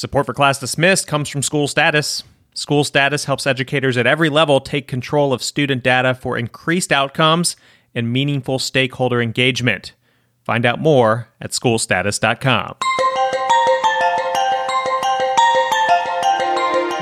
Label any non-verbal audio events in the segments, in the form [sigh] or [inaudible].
Support for Class Dismissed comes from School Status. School Status helps educators at every level take control of student data for increased outcomes and meaningful stakeholder engagement. Find out more at schoolstatus.com.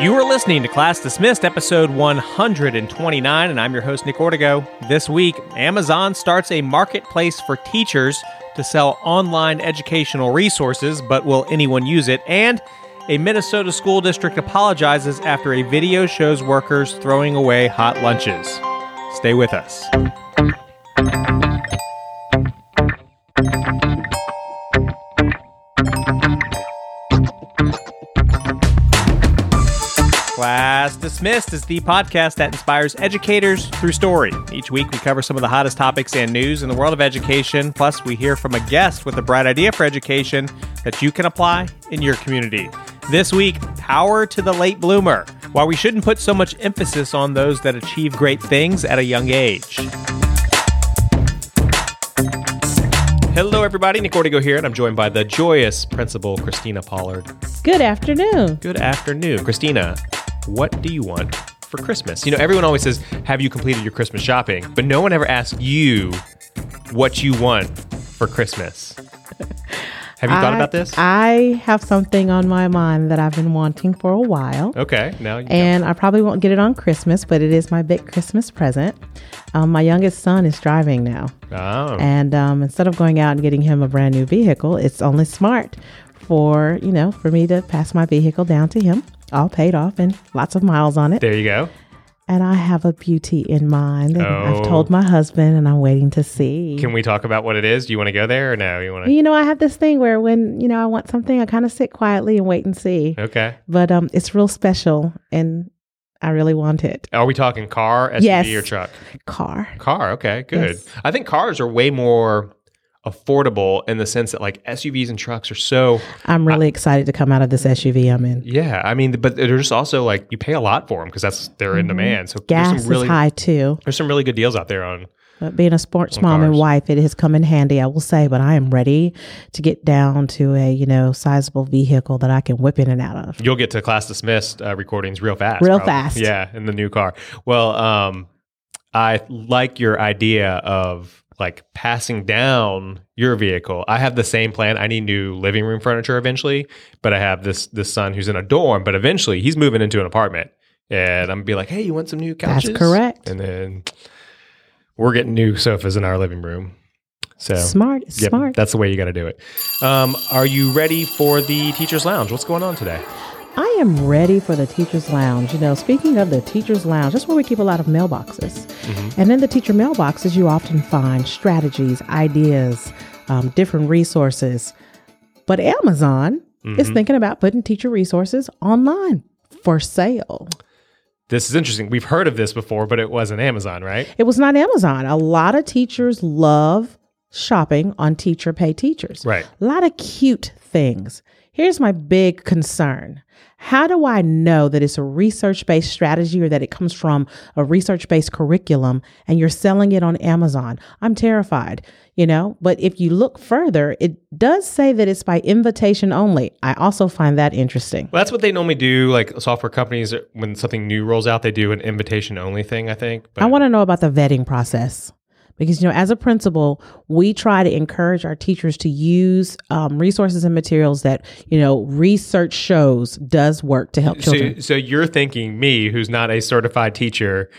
You are listening to Class Dismissed, episode 129, and I'm your host, Nick Ortego. This week, Amazon starts a marketplace for teachers to sell online educational resources, but will anyone use it? And a Minnesota school district apologizes after a video shows workers throwing away hot lunches. Stay with us. Class Dismissed is the podcast that inspires educators through story. Each week, we cover some of the hottest topics and news in the world of education. Plus, we hear from a guest with a bright idea for education that you can apply in your community. This week, power to the late bloomer. While we shouldn't put so much emphasis on those that achieve great things at a young age. Hello, everybody. Nick Ortego here, and I'm joined by the joyous Principal Christina Pollard. Good afternoon. Good afternoon. Christina, what do you want for Christmas? You know, everyone always says, Have you completed your Christmas shopping? But no one ever asks you what you want for Christmas. [laughs] Have you thought I- about this? I have something on my mind that I've been wanting for a while. okay, now you And I probably won't get it on Christmas, but it is my big Christmas present. Um, my youngest son is driving now. Oh, And um, instead of going out and getting him a brand new vehicle, it's only smart for, you know, for me to pass my vehicle down to him, all paid off and lots of miles on it. there you go. And I have a beauty in mind. And Oh. I've told my husband and I'm waiting to see. Can we talk about what it is? Do you want to go there or no? You want to? You know, I have this thing where when, you know, I want something, I kind of sit quietly and wait and see. Okay. But um it's real special and I really want it. Are we talking car, SUV, Yes. or truck? Car. Car. Okay, good. Yes. I think cars are way more affordable in the sense that like SUVs and trucks are so I'm really excited to come out of this SUV I'm in. yeah. I mean, but they're just also like you pay a lot for them because that's they're in demand. So Mm-hmm. Gas there's some really is high too. there's some really good deals out there on But being a sports mom and wife, it has come in handy, I will say, but I am ready to get down to a, you know, sizable vehicle that I can whip in and out of. You'll get to class dismissed uh, recordings real fast. Real fast. Yeah, in the new car. Well, um, I like your idea of like passing down your vehicle. I have the same plan. I need new living room furniture eventually, but I have this this son who's in a dorm, but eventually he's moving into an apartment. And I'm gonna be like, hey, you want some new couches? That's correct. And then we're getting new sofas in our living room. So Smart, Yep, smart. That's the way you got to do it. Um, are you ready for the teacher's lounge? What's going on today? I am ready for the teacher's lounge. You know, speaking of the teacher's lounge, that's where we keep a lot of mailboxes. And in the teacher mailboxes, you often find strategies, ideas, um, different resources. But Amazon is thinking about putting teacher resources online for sale. This is interesting. We've heard of this before, but it wasn't Amazon, right? It was not Amazon. A lot of teachers love shopping on Teacher Pay Teachers. Right. A lot of cute things. Here's my big concern. How do I know that it's a research based strategy or that it comes from a research based curriculum and you're selling it on Amazon? I'm terrified, you know? But if you look further, it does say that it's by invitation only. I also find that interesting. Well, that's what they normally do. Like software companies, when something new rolls out, they do an invitation only thing. I think. But I want to know about the vetting process because you know as a principal we try to encourage our teachers to use um, resources and materials that you know research shows does work to help children so, so you're thinking me, who's not a certified teacher,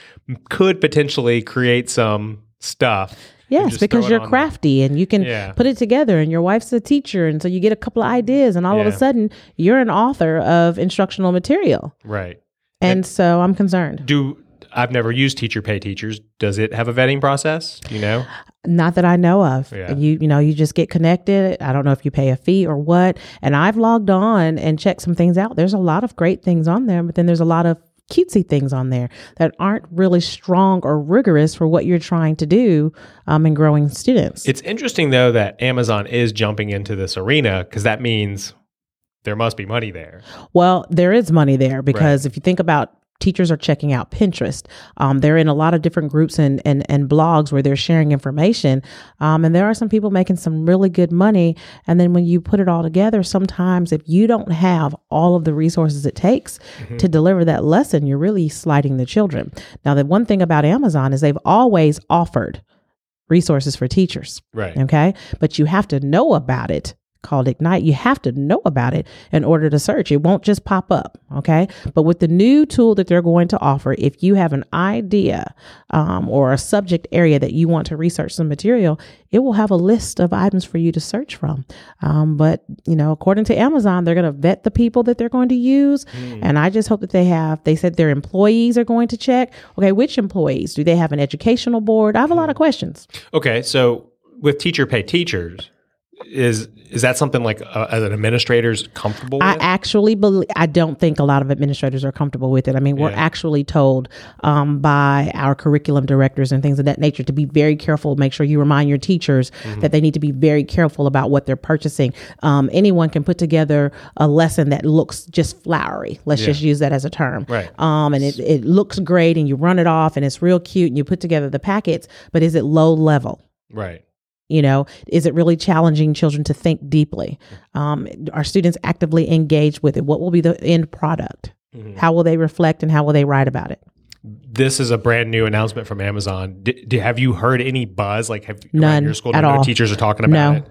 could potentially create some stuff. yes because you're crafty and you can Yeah. put it together and your wife's a teacher and so you get a couple of ideas and all of a sudden you're an author of instructional material Right. and so i'm concerned Do I've never used Teacher Pay Teachers. Does it have a vetting process? You know? Not that I know of. Yeah. You you know, you just get connected. I don't know if you pay a fee or what. And I've logged on and checked some things out. There's a lot of great things on there, but then there's a lot of cutesy things on there that aren't really strong or rigorous for what you're trying to do um, in growing students. It's interesting though that Amazon is jumping into this arena because that means there must be money there. Well, there is money there because if you think about teachers are checking out Pinterest. Um, they're in a lot of different groups and, and, and blogs where they're sharing information. Um, and there are some people making some really good money. And then when you put it all together, sometimes if you don't have all of the resources it takes mm-hmm. to deliver that lesson, you're really slighting the children. Now, the one thing about Amazon is they've always offered resources for teachers. Right. Okay. But you have to know about it called Ignite, you have to know about it in order to search. It won't just pop up. Okay. But with the new tool that they're going to offer, if you have an idea um, or a subject area that you want to research some material, it will have a list of items for you to search from. Um, but, you know, according to Amazon, they're going to vet the people that they're going to use. Mm. And I just hope that they have, they said their employees are going to check. Okay. Which employees? Do they have an educational board? I have a lot of hmm. questions. Okay. So with teacher pay teachers, is is that something like uh, as an administrator's comfortable with? I actually believe I don't think a lot of administrators are comfortable with it. I mean, we're yeah. actually told um, by our curriculum directors and things of that nature to be very careful. Make sure you remind your teachers mm-hmm. that they need to be very careful about what they're purchasing. Um, anyone can put together a lesson that looks just flowery. Let's yeah. just use that as a term. Right. Um, and it, it looks great, and you run it off, and it's real cute, and you put together the packets. But is it low level? Right. You know, is it really challenging children to think deeply? Um, are students actively engaged with it? What will be the end product? Mm-hmm. How will they reflect and how will they write about it? This is a brand new announcement from Amazon. D- d- have you heard any buzz? Like, have None your school at all. teachers are talking about no. it?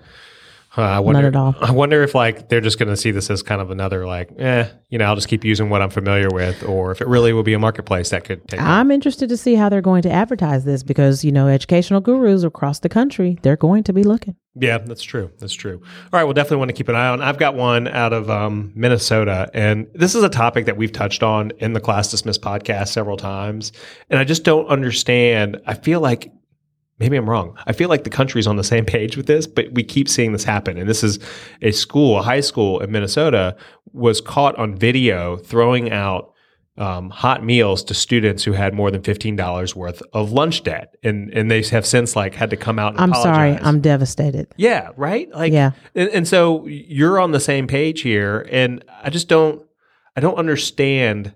Uh, I wonder, None at all. I wonder if like they're just going to see this as kind of another like, eh, you know, I'll just keep using what I'm familiar with, or if it really will be a marketplace that could take. I'm interested to see how they're going to advertise this because you know educational gurus across the country they're going to be looking. Yeah, that's true. That's true. All right, we'll definitely want to keep an eye on. I've got one out of um, Minnesota, and this is a topic that we've touched on in the Class Dismissed podcast several times, and I just don't understand. I feel like maybe I'm wrong. I feel like the country's on the same [laughs] page with this, but we keep seeing this happen. And this is a school, a high school in Minnesota, was caught on video throwing out um, hot meals to students who had more than fifteen dollars worth of lunch debt, and and they have since like had to come out. I'm apologize. sorry, I'm devastated. Yeah, right. Like, yeah, and, and so you're on the same page here, and I just don't, I don't understand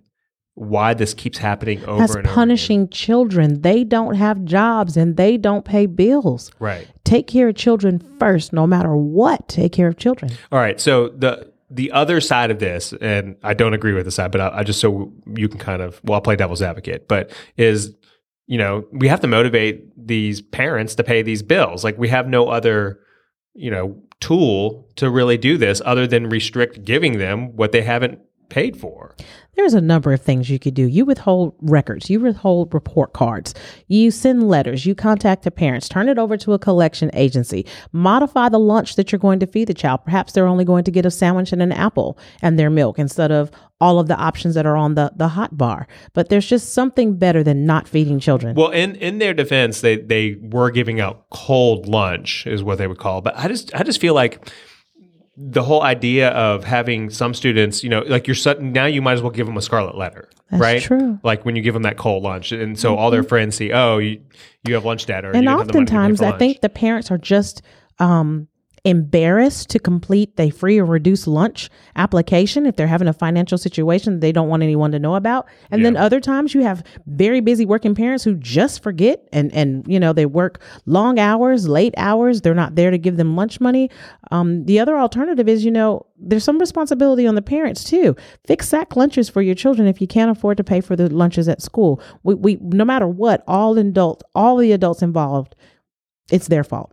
why this keeps happening over and over. That's and punishing children. They don't have jobs and they don't pay bills. Right. Take care of children first, no matter what. Take care of children. All right. So the the other side of this, and I don't agree with the side, but I, I just so you can kind of well, I'll play devil's advocate, but is you know we have to motivate these parents to pay these bills. Like we have no other you know tool to really do this other than restrict giving them what they haven't paid for. There's a number of things you could do. You withhold records, you withhold report cards, you send letters, you contact the parents, turn it over to a collection agency, modify the lunch that you're going to feed the child. Perhaps they're only going to get a sandwich and an apple and their milk instead of all of the options that are on the, the hot bar. But there's just something better than not feeding children. Well, in, in their defense, they, they were giving out cold lunch is what they would call. It. But I just I just feel like the whole idea of having some students, you know, like you're now you might as well give them a scarlet letter, That's right? True. Like when you give them that cold lunch, and so mm-hmm. all their friends see, oh, you, you have lunch debt, or and oftentimes I think the parents are just um, embarrassed to complete the free or reduced lunch application if they're having a financial situation they don't want anyone to know about. And yeah. then other times you have very busy working parents who just forget and and you know they work long hours, late hours. They're not there to give them lunch money. Um, the other alternative is you know there's some responsibility on the parents too. Fix sack lunches for your children if you can't afford to pay for the lunches at school. We, we no matter what, all adults, all the adults involved, it's their fault.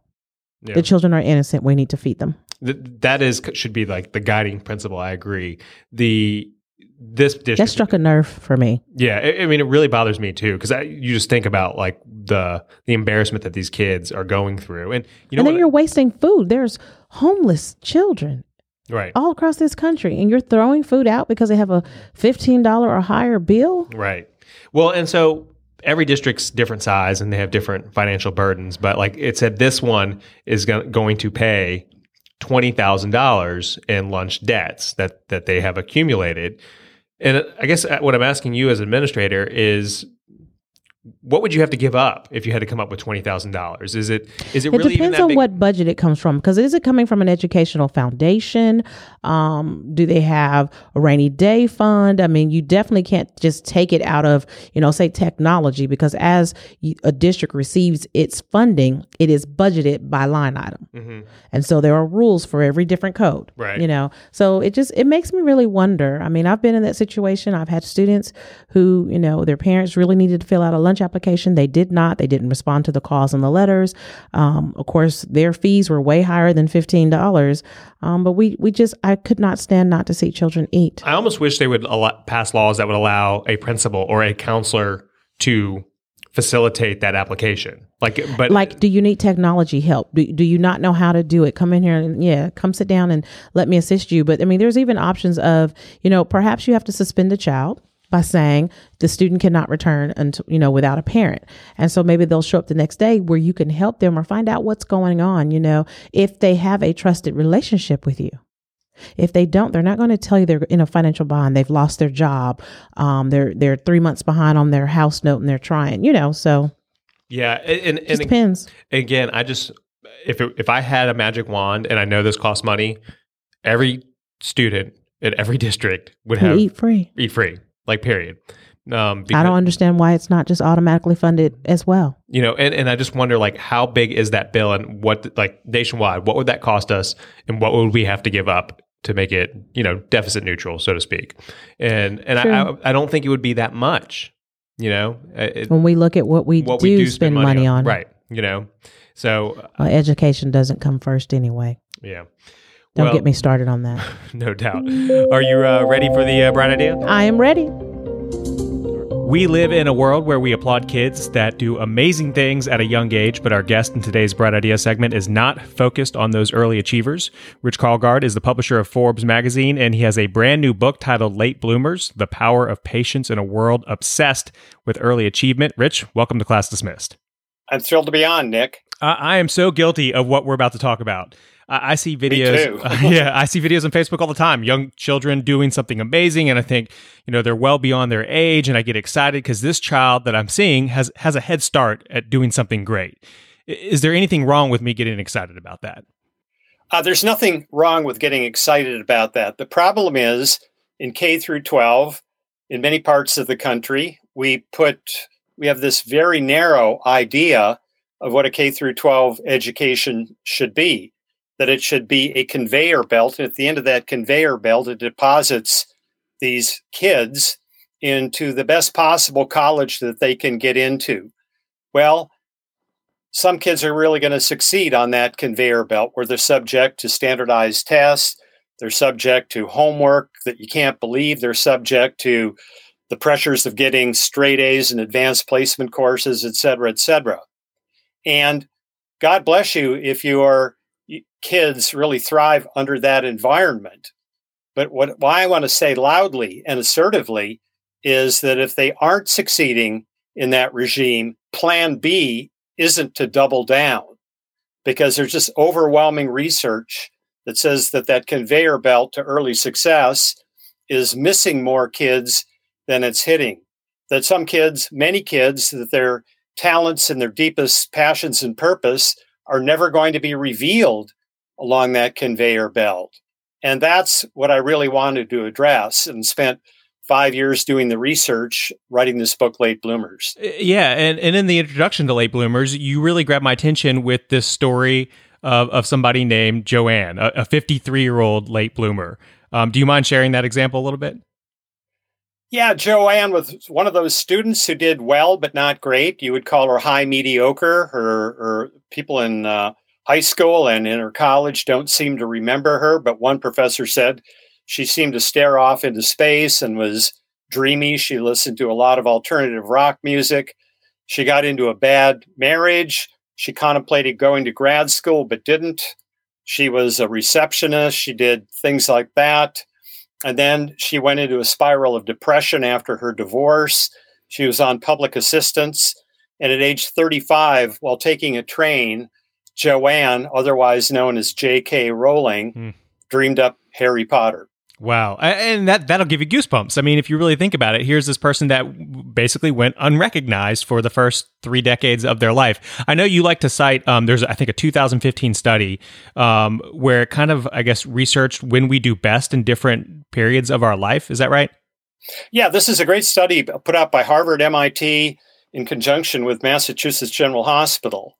Yeah. The children are innocent. We need to feed them. Th- that is should be like the guiding principle. I agree. The this district that struck a nerve for me. Yeah, I, I mean, it really bothers me too because you just think about like the the embarrassment that these kids are going through, and you know, and then you're wasting food. There's homeless children right all across this country, and you're throwing food out because they have a fifteen dollar or higher bill. Right. Well, and so every district's different size and they have different financial burdens. But like it said, this one is go- going to pay twenty thousand dollars in lunch debts that that they have accumulated. And I guess uh, what I'm asking you as administrator is, what would you have to give up if you had to come up with twenty thousand dollars? Is it is it, It really even depends on big? what budget it comes from. Because is it coming from an educational foundation? Um, do they have a rainy day fund? I mean, you definitely can't just take it out of, you know, say technology, because as you, a district receives its funding, it is budgeted by line item. Mhm. And so there are rules for every different code. Right. You know, so it just it makes me really wonder. I mean, I've been in that situation. I've had students who, you know, their parents really needed to fill out a lunch application. They did not. They didn't respond to the calls and the letters. Um, of course, their fees were way higher than fifteen dollars. Um, but we we just I could not stand not to see children eat. I almost wish they would allow, pass laws that would allow a principal or a counselor to facilitate that application. Like, but like do you need technology help do, do you not know how to do it come in here and yeah come sit down and let me assist you but i mean there's even options of you know perhaps you have to suspend the child by saying the student cannot return until you know without a parent and so maybe they'll show up the next day where you can help them or find out what's going on you know if they have a trusted relationship with you if they don't, they're not going to tell you they're in a financial bond. They've lost their job. Um, they're they're three months behind on their house note, and they're trying. You know, so yeah, and, and, it and depends. again, I just if it, if I had a magic wand and I know this costs money, every student in every [laughs] district would have eat free. eat free, like period. Um, I don't understand why it's not just automatically funded as well. you know, and, and I just wonder like how big is that bill and what like nationwide, what would that cost us, and what would we have to give up to make it you know deficit neutral, so to speak, and and I, I I don't think it would be that much, you know, it, When we look at what we, what do, we do spend money on, right? You know, so well, education doesn't come first anyway. yeah. Don't Well, get me started on that. [laughs] No doubt. Are you uh, ready for the uh, bright idea? I am ready. We live in a world where we applaud kids that do amazing things at a young age, but our guest in today's Bright Idea segment is not focused on those early achievers. Rich Karlgaard is the publisher of Forbes magazine, and he has a brand new book titled Late Bloomers The Power of Patience in a World Obsessed with Early Achievement. Rich, welcome to Class Dismissed. I'm thrilled to be on, Nick. I I am so guilty of what we're about to talk about. I, I see videos. too. [laughs] yeah, I see videos on Facebook all the time. Young children doing something amazing, and I think you know they're well beyond their age, and I get excited because this child that I'm seeing has has a head start at doing something great. Is there anything wrong with me getting excited about that? Uh, there's nothing wrong with getting excited about that. The problem is in K through 12, in many parts of the country, we put we have this very narrow idea of what a K through 12 education should be. That it should be a conveyor belt. And at the end of that conveyor belt, it deposits these kids into the best possible college that they can get into. Well, some kids are really going to succeed on that conveyor belt where they're subject to standardized tests, they're subject to homework that you can't believe, they're subject to the pressures of getting straight A's and advanced placement courses, et cetera, et cetera. And God bless you if your kids really thrive under that environment. But what why I want to say loudly and assertively is that if they aren't succeeding in that regime, plan B isn't to double down because there's just overwhelming research that says that that conveyor belt to early success is missing more kids than it's hitting. That some kids, many kids, that their talents and their deepest passions and purpose are never going to be revealed along that conveyor belt. And that's what I really wanted to address and spent five years doing the research, writing this book, Late Bloomers. Uh, Yeah, and, and in the introduction to Late Bloomers, you really grabbed my attention with this story of, of somebody named Joanne, a 53 year old late bloomer. Um, do you mind sharing that example a little bit? Yeah, Joanne was one of those students who did well but not great. You would call her high mediocre. Her, her people in uh, high school and in her college don't seem to remember her, but one professor said she seemed to stare off into space and was dreamy. She listened to a lot of alternative rock music. She got into a bad marriage. She contemplated going to grad school but didn't. She was a receptionist. She did things like that. And then she went into a spiral of depression after her divorce. She was on public assistance. And at age 35, while taking a train, Joanne, otherwise known as J.K. Rowling, Hmm. dreamed up Harry Potter. Wow. And that, that'll give you goosebumps. I mean, if you really think about it, here's this person that basically went unrecognized for the first three decades of their life. I know you like to cite, um, there's, I think, a 2015 study um, where it kind of, I guess, researched when we do best in different periods of our life. Is that right? Yeah, this is a great study put out by Harvard, MIT, in conjunction with Massachusetts General Hospital.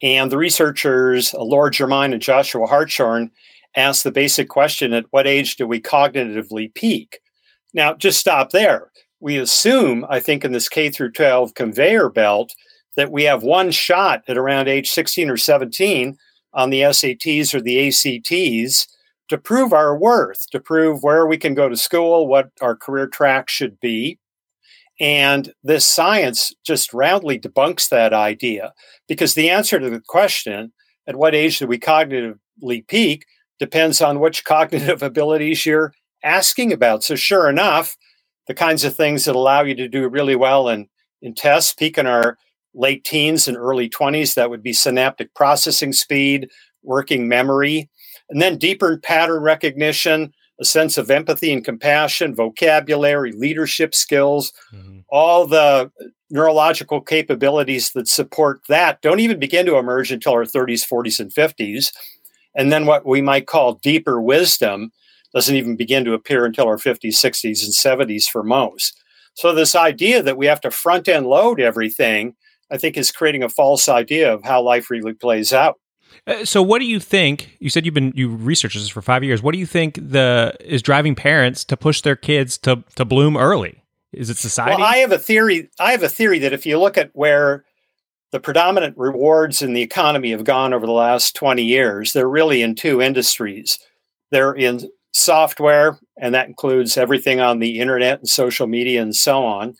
And the researchers, Laura Germine and Joshua Hartshorne, ask the basic question at what age do we cognitively peak? Now, just stop there. We assume, I think, in this K through 12 conveyor belt, that we have one shot at around age 16 or 17 on the SATs or the ACTs to prove our worth, to prove where we can go to school, what our career track should be. And this science just roundly debunks that idea because the answer to the question, at what age do we cognitively peak, depends on which cognitive [laughs] abilities you're asking about. So, sure enough, the kinds of things that allow you to do really well in, in tests peak in our late teens and early 20s. That would be synaptic processing speed, working memory, and then deeper pattern recognition, a sense of empathy and compassion, vocabulary, leadership skills, mm-hmm. all the neurological capabilities that support that don't even begin to emerge until our 30s, 40s, and 50s. And then what we might call deeper wisdom doesn't even begin to appear until our 50s, 60s, and 70s for most. So, this idea that we have to front end load everything, I think, is creating a false idea of how life really plays out. Uh, so, what do you think? You said you've been you researched this for five years. What do you think the is driving parents to push their kids to to bloom early? Is it society? Well, I have a theory. I have a theory that if you look at where the predominant rewards in the economy have gone over the last 20 years. They're really in two industries. They're in software, and that includes everything on the internet and social media and so on,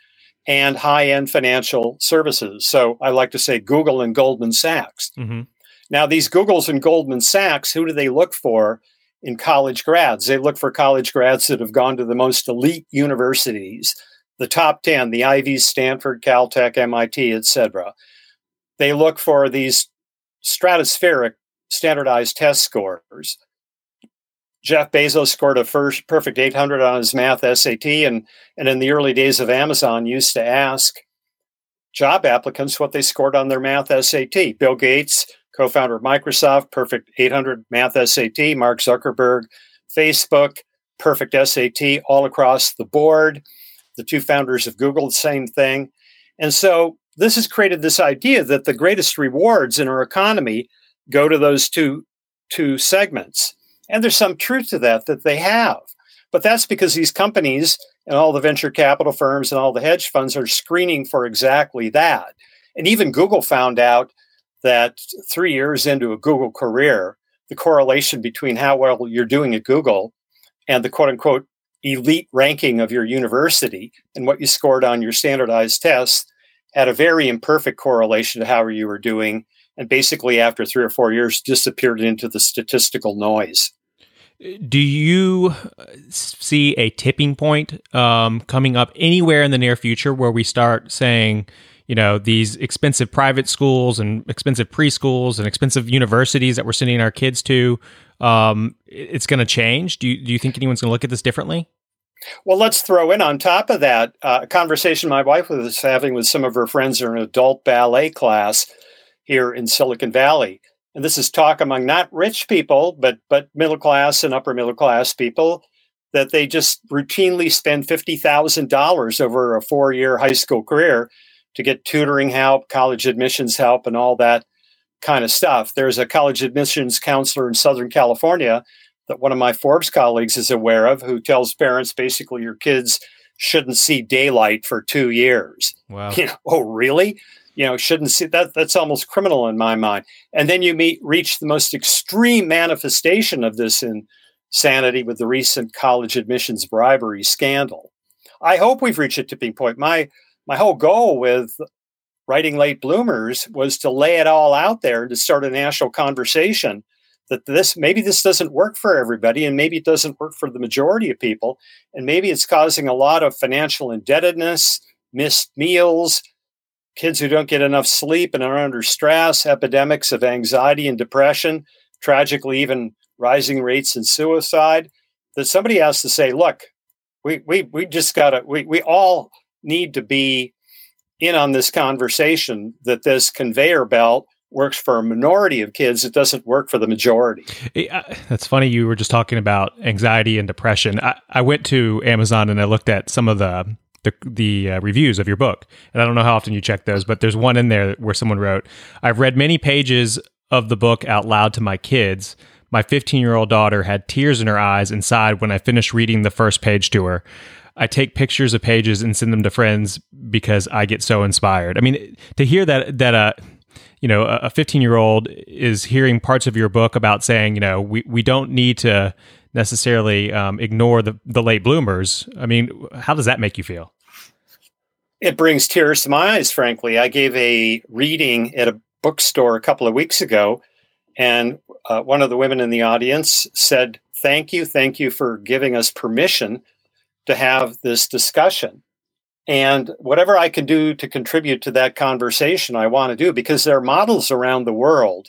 and high end financial services. So I like to say Google and Goldman Sachs. Mm-hmm. Now, these Googles and Goldman Sachs, who do they look for in college grads? They look for college grads that have gone to the most elite universities, the top 10, the Ivies, Stanford, Caltech, MIT, etc they look for these stratospheric standardized test scores. Jeff Bezos scored a first perfect 800 on his math SAT, and, and in the early days of Amazon, used to ask job applicants what they scored on their math SAT. Bill Gates, co founder of Microsoft, perfect 800 math SAT. Mark Zuckerberg, Facebook, perfect SAT all across the board. The two founders of Google, the same thing. And so this has created this idea that the greatest rewards in our economy go to those two two segments. And there's some truth to that that they have. But that's because these companies and all the venture capital firms and all the hedge funds are screening for exactly that. And even Google found out that 3 years into a Google career, the correlation between how well you're doing at Google and the quote unquote elite ranking of your university and what you scored on your standardized tests had a very imperfect correlation to how you were doing, and basically after three or four years disappeared into the statistical noise. Do you see a tipping point um, coming up anywhere in the near future where we start saying, you know, these expensive private schools and expensive preschools and expensive universities that we're sending our kids to, um, it's going to change? Do you, do you think anyone's going to look at this differently? Well, let's throw in on top of that uh, a conversation my wife was having with some of her friends in an adult ballet class here in Silicon Valley. And this is talk among not rich people, but but middle class and upper middle class people that they just routinely spend fifty thousand dollars over a four year high school career to get tutoring help, college admissions help, and all that kind of stuff. There's a college admissions counselor in Southern California that one of my Forbes colleagues is aware of who tells parents basically your kids shouldn't see daylight for two years. Wow. You know, oh, really? You know, shouldn't see that. That's almost criminal in my mind. And then you meet reach the most extreme manifestation of this insanity with the recent college admissions bribery scandal. I hope we've reached a tipping point. My my whole goal with writing late bloomers was to lay it all out there and to start a national conversation that this maybe this doesn't work for everybody and maybe it doesn't work for the majority of people. And maybe it's causing a lot of financial indebtedness missed meals kids who don't get enough sleep and are under stress epidemics of anxiety and depression tragically even rising rates in suicide. That somebody has to say, look, we we we just gotta we we all need to be in on this conversation that this conveyor belt works for a minority of kids it doesn't work for the majority. That's funny you were just talking about anxiety and depression. I, I went to amazon and i looked at some of the the, the uh, reviews of your book. And i don't know how often you check those but there's one in there where someone wrote i've read many pages of the book out loud to my kids. My 15 year old daughter had tears in her eyes inside when i finished reading the first page to her. I take pictures of pages and send them to friends because I get so inspired. I mean, to hear that that uh, you know a 15 year old is hearing parts of your book about saying you know we, we don't need to necessarily um, ignore the, the late bloomers. I mean how does that make you feel? It brings tears to my eyes frankly. I gave a reading at a bookstore a couple of weeks ago and uh, one of the women in the audience said thank you thank you for giving us permission to have this discussion and whatever I can do to contribute to that conversation, I want to do because there are models around the world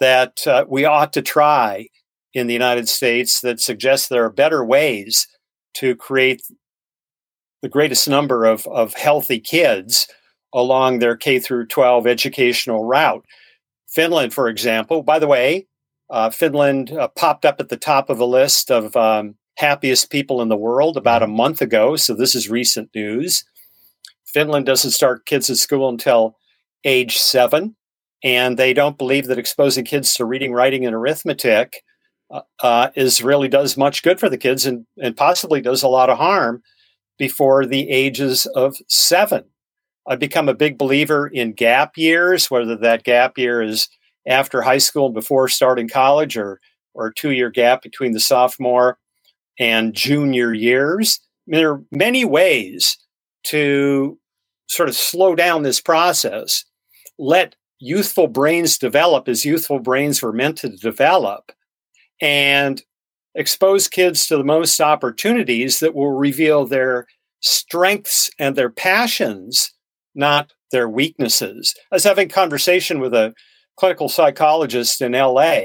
that uh, we ought to try in the United States that suggest there are better ways to create the greatest number of, of healthy kids along their K through 12 educational route. Finland, for example, by the way, uh, Finland uh, popped up at the top of a list of um, happiest people in the world about a month ago. So this is recent news. Finland doesn't start kids at school until age seven, and they don't believe that exposing kids to reading, writing, and arithmetic uh, uh, is really does much good for the kids, and and possibly does a lot of harm before the ages of seven. I've become a big believer in gap years, whether that gap year is after high school and before starting college, or or a two year gap between the sophomore and junior years. There are many ways to sort of slow down this process, let youthful brains develop as youthful brains were meant to develop, and expose kids to the most opportunities that will reveal their strengths and their passions, not their weaknesses. I was having conversation with a clinical psychologist in LA,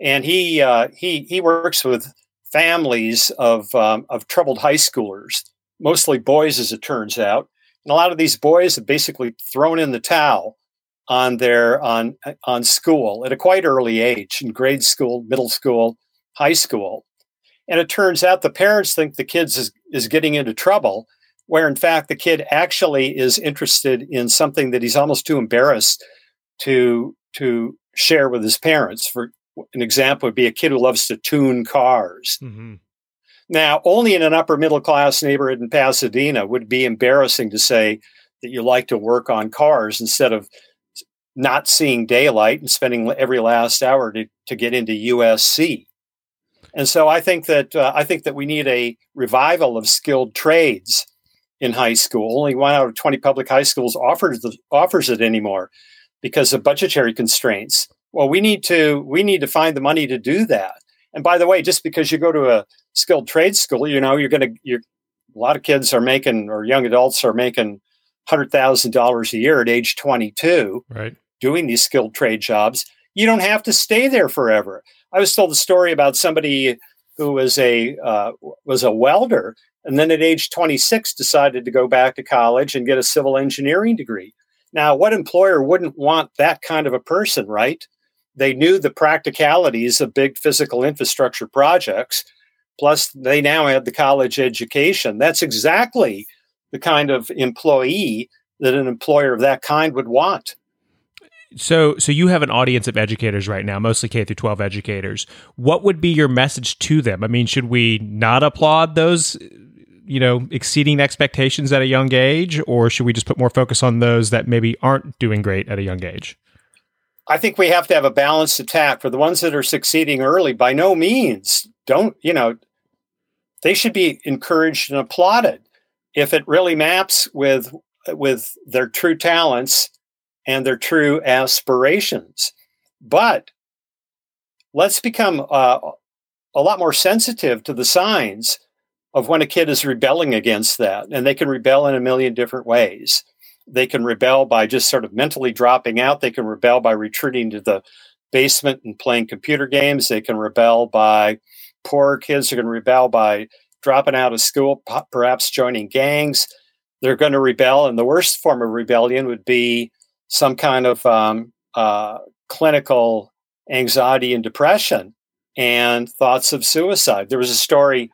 and he uh, he he works with families of um, of troubled high schoolers, mostly boys, as it turns out. And a lot of these boys have basically thrown in the towel on their on on school at a quite early age in grade school, middle school, high school. And it turns out the parents think the kid is, is getting into trouble, where in fact the kid actually is interested in something that he's almost too embarrassed to to share with his parents. For an example would be a kid who loves to tune cars. Mm-hmm. Now, only in an upper middle class neighborhood in Pasadena would be embarrassing to say that you like to work on cars instead of not seeing daylight and spending every last hour to, to get into USC. And so I think that uh, I think that we need a revival of skilled trades in high school. Only one out of 20 public high schools offers the, offers it anymore because of budgetary constraints. Well, we need to we need to find the money to do that. And by the way, just because you go to a skilled trade school, you know, you're going to you're a lot of kids are making or young adults are making hundred thousand dollars a year at age 22, right? Doing these skilled trade jobs. You don't have to stay there forever. I was told a story about somebody who was a uh, was a welder, and then at age 26 decided to go back to college and get a civil engineering degree. Now, what employer wouldn't want that kind of a person, right? They knew the practicalities of big physical infrastructure projects. Plus, they now had the college education. That's exactly the kind of employee that an employer of that kind would want. So, so you have an audience of educators right now, mostly K through 12 educators. What would be your message to them? I mean, should we not applaud those, you know, exceeding expectations at a young age, or should we just put more focus on those that maybe aren't doing great at a young age? I think we have to have a balanced attack for the ones that are succeeding early. By no means don't, you know, they should be encouraged and applauded if it really maps with with their true talents and their true aspirations. But let's become uh, a lot more sensitive to the signs of when a kid is rebelling against that, and they can rebel in a million different ways. They can rebel by just sort of mentally dropping out. They can rebel by retreating to the basement and playing computer games. They can rebel by poor kids are going to rebel by dropping out of school, perhaps joining gangs. They're going to rebel, and the worst form of rebellion would be some kind of um, uh, clinical anxiety and depression and thoughts of suicide. There was a story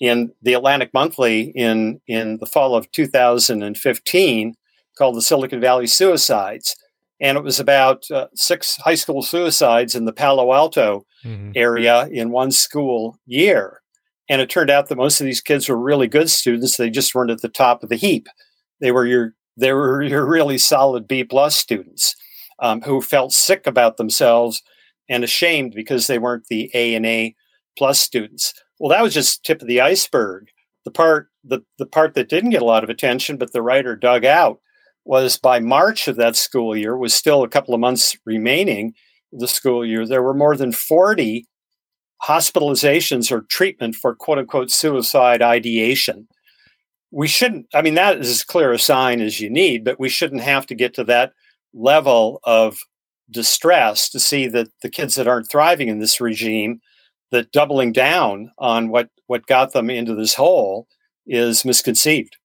in the Atlantic Monthly in in the fall of 2015 called "The Silicon Valley Suicides," and it was about uh, six high school suicides in the Palo Alto mm-hmm. area in one school year. And it turned out that most of these kids were really good students; they just weren't at the top of the heap. They were your they were [laughs] your really solid B plus students um, who felt sick about themselves and ashamed because they weren't the A and A plus students. Well, that was just tip of the iceberg. The part the, the part that didn't get a lot of attention, but the writer dug out, was by March of that school year, was still a couple of months remaining the school year, there were more than 40 hospitalizations or treatment for quote unquote suicide ideation. We shouldn't, I mean, that is as clear a sign as you need, but we shouldn't have to get to that level of distress to see that the kids that aren't thriving in this regime that doubling down on what what got them into this hole is misconceived.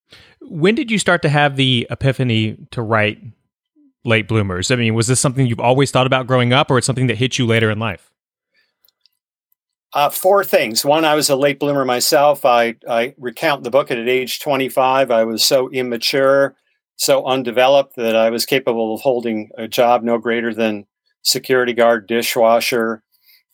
When did you start to have the epiphany to write late bloomers? I mean, was this something you've always thought about growing up, or it's something that hit you later in life? Uh, four things. One, I was a late bloomer myself. I, I recount the book at age 25. I was so immature, so undeveloped that I was capable of holding a job no greater than security guard, dishwasher,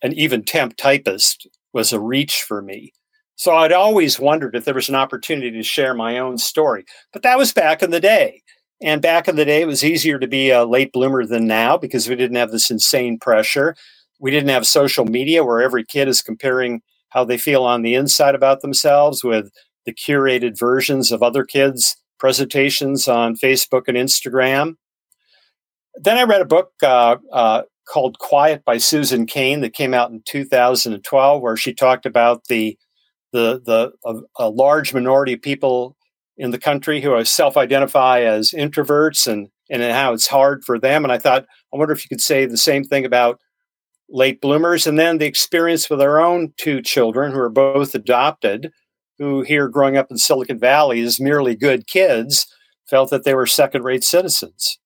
and even temp typist was a reach for me. So I'd always wondered if there was an opportunity to share my own story. But that was back in the day. And back in the day, it was easier to be a late bloomer than now because we didn't have this insane pressure. We didn't have social media where every kid is comparing how they feel on the inside about themselves with the curated versions of other kids' presentations on Facebook and Instagram. Then I read a book uh, uh, called Quiet by Susan Cain that came out in 2012, where she talked about the the the a, a large minority of people in the country who self-identify as introverts and and how it's hard for them. And I thought, I wonder if you could say the same thing about late bloomers, and then the experience with our own two children who are both adopted, who here growing up in Silicon Valley as merely good kids, felt that they were second-rate citizens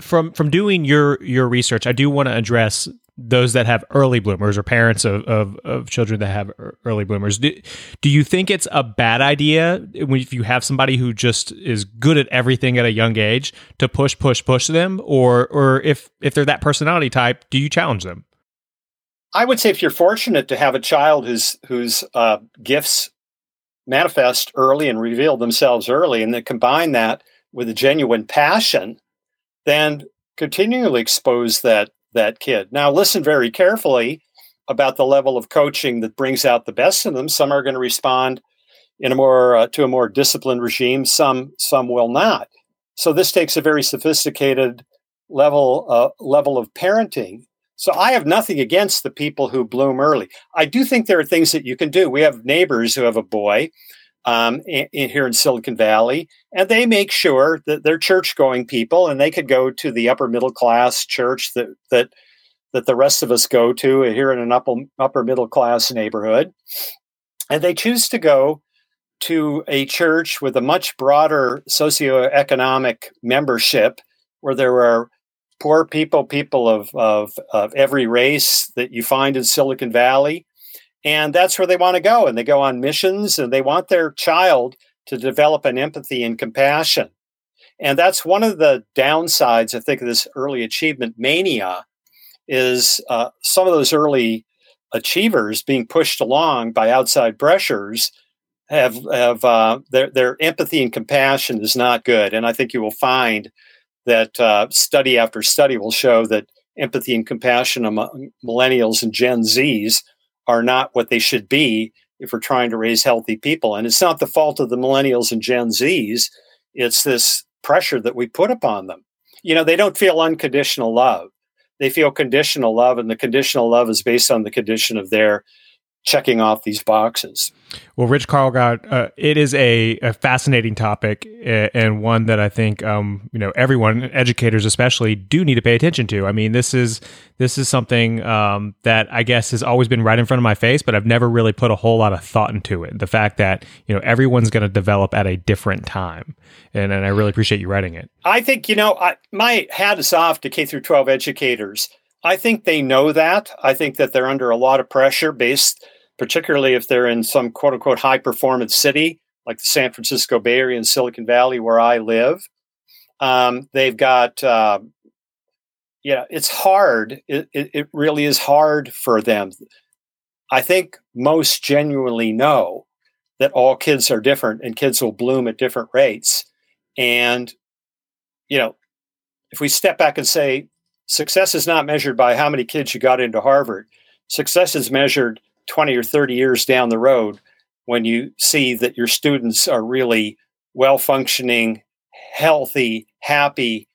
from from doing your your research, I do want to address those that have early bloomers or parents of, of, of children that have early bloomers. Do, do you think it's a bad idea if you have somebody who just is good at everything at a young age to push, push, push them? Or, or if, if they're that personality type, do you challenge them? I would say if you're fortunate to have a child whose, whose uh, gifts manifest early and reveal themselves early, and then combine that with a genuine passion then continually expose that that kid. Now listen very carefully about the level of coaching that brings out the best in them. Some are going to respond in a more uh, to a more disciplined regime. Some some will not. So this takes a very sophisticated level uh, level of parenting. So I have nothing against the people who bloom early. I do think there are things that you can do. We have neighbors who have a boy um, in, in, here in Silicon Valley, and they make sure that they're church-going people, and they could go to the upper middle class church that that that the rest of us go to here in an upper upper middle class neighborhood, and they choose to go to a church with a much broader socioeconomic membership, where there are poor people, people of, of, of every race that you find in Silicon Valley, and that's where they want to go. And they go on missions and they want their child to develop an empathy and compassion. And that's one of the downsides, I think, of this early achievement mania is uh, some of those early achievers being pushed along by outside pressures have have uh, their their empathy and compassion is not good, and I think you will find that uh, study after study will show that empathy and compassion among millennials and Gen Zs are not what they should be if we're trying to raise healthy people. And it's not the fault of the millennials and Gen Zs, it's this pressure that we put upon them. You know, they don't feel unconditional love. They feel conditional love, and the conditional love is based on the condition of their checking off these boxes. Well, Rich Karlgaard, uh, it is a, a, fascinating topic and one that I think um, you know everyone, educators especially, do need to pay attention to. I mean, this is this is something um, that I guess has always been right in front of my face, but I've never really put a whole lot of thought into it. The fact that you know everyone's going to develop at a different time, and, and I really appreciate you writing it. I think you know I, my hat is off to K through 12 educators. I think they know that. I think that they're under a lot of pressure based particularly if they're in some quote unquote high performance city like the San Francisco Bay Area and Silicon Valley, where I live. Um, they've got, uh, yeah, it's hard. It, it, it really is hard for them. I think most genuinely know that all kids are different and kids will bloom at different rates. And, you know, if we step back and say success is not measured by how many kids you got into Harvard, success is measured 20 or 30 years down the road when you see that your students are really well functioning, healthy, happy,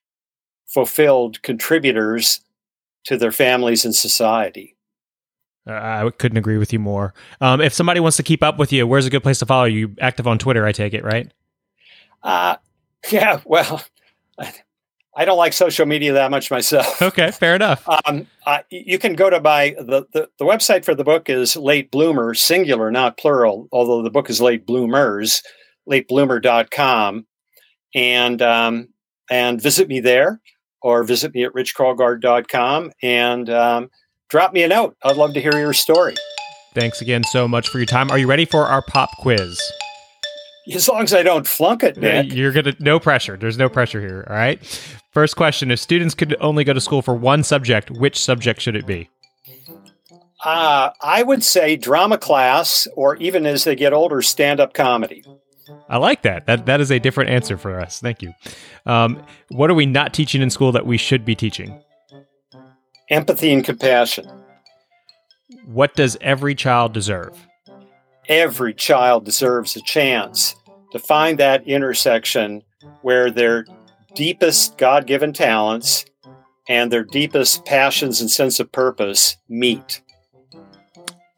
fulfilled contributors to their families and society. Uh, I couldn't agree with you more. Um, if somebody wants to keep up with you, where's a good place to follow you? Active on Twitter, I take it, right? Uh, [laughs] yeah, well, [laughs] I don't like social media that much myself. [laughs] Okay, fair enough. Um, uh, you can go to my the, the, the website for the book is Late Bloomer, singular, not plural. Although the book is Late Bloomers, latebloomer.com, and um, and visit me there, or visit me at richkarlgaard.com and um, drop me a note. I'd love to hear your story. Thanks again so much for your time. Are you ready for our pop quiz? As long as I don't flunk it, Nick. You're gonna no pressure. There's no pressure here. All right. First question: If students could only go to school for one subject, which subject should it be? Uh, I would say drama class, or even as they get older, stand-up comedy. I like that. That that is a different answer for us. Thank you. Um, what are we not teaching in school that we should be teaching? Empathy and compassion. What does every child deserve? every child deserves a chance to find that intersection where their deepest God given talents and their deepest passions and sense of purpose meet.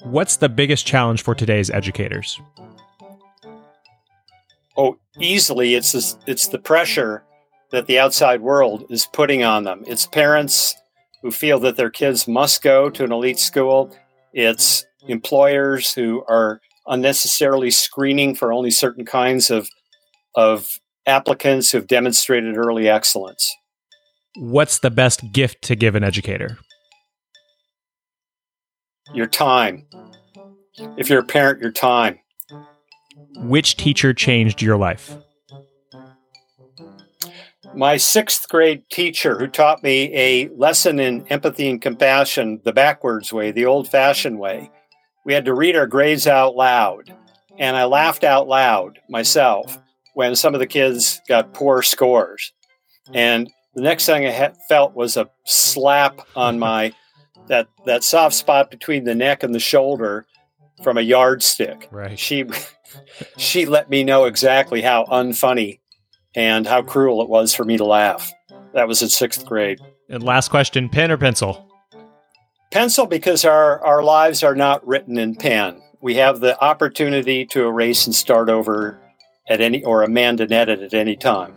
What's the biggest challenge for today's educators? Oh, easily it's this, it's the pressure that the outside world is putting on them. It's parents who feel that their kids must go to an elite school. It's employers who are unnecessarily screening for only certain kinds of of applicants who've demonstrated early excellence. What's the best gift to give an educator? Your time. If you're a parent, your time. Which teacher changed your life? My sixth grade teacher, who taught me a lesson in empathy and compassion the backwards way, the old fashioned way we had to read our grades out loud. And I laughed out loud myself when some of the kids got poor scores. And the next thing I had, felt was a slap on my that that soft spot between the neck and the shoulder from a yardstick. Right. She [laughs] she let me know exactly how unfunny and how cruel it was for me to laugh. That was in sixth grade. And last question: pen or pencil? Pencil because our, our lives are not written in pen. We have the opportunity to erase and start over at any or amend and edit at any time.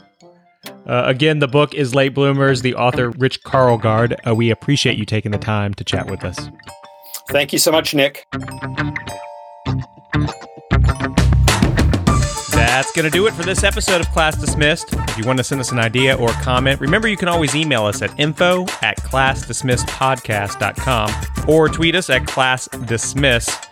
Uh, again, the book is Late Bloomers, the author Rich Karlgaard. Uh, we appreciate you taking the time to chat with us. Thank you so much, Nick. That's going to do it for this episode of Class Dismissed. If you want to send us an idea or comment, remember you can always email us at info at classdismissedpodcast.com or tweet us at classdismiss.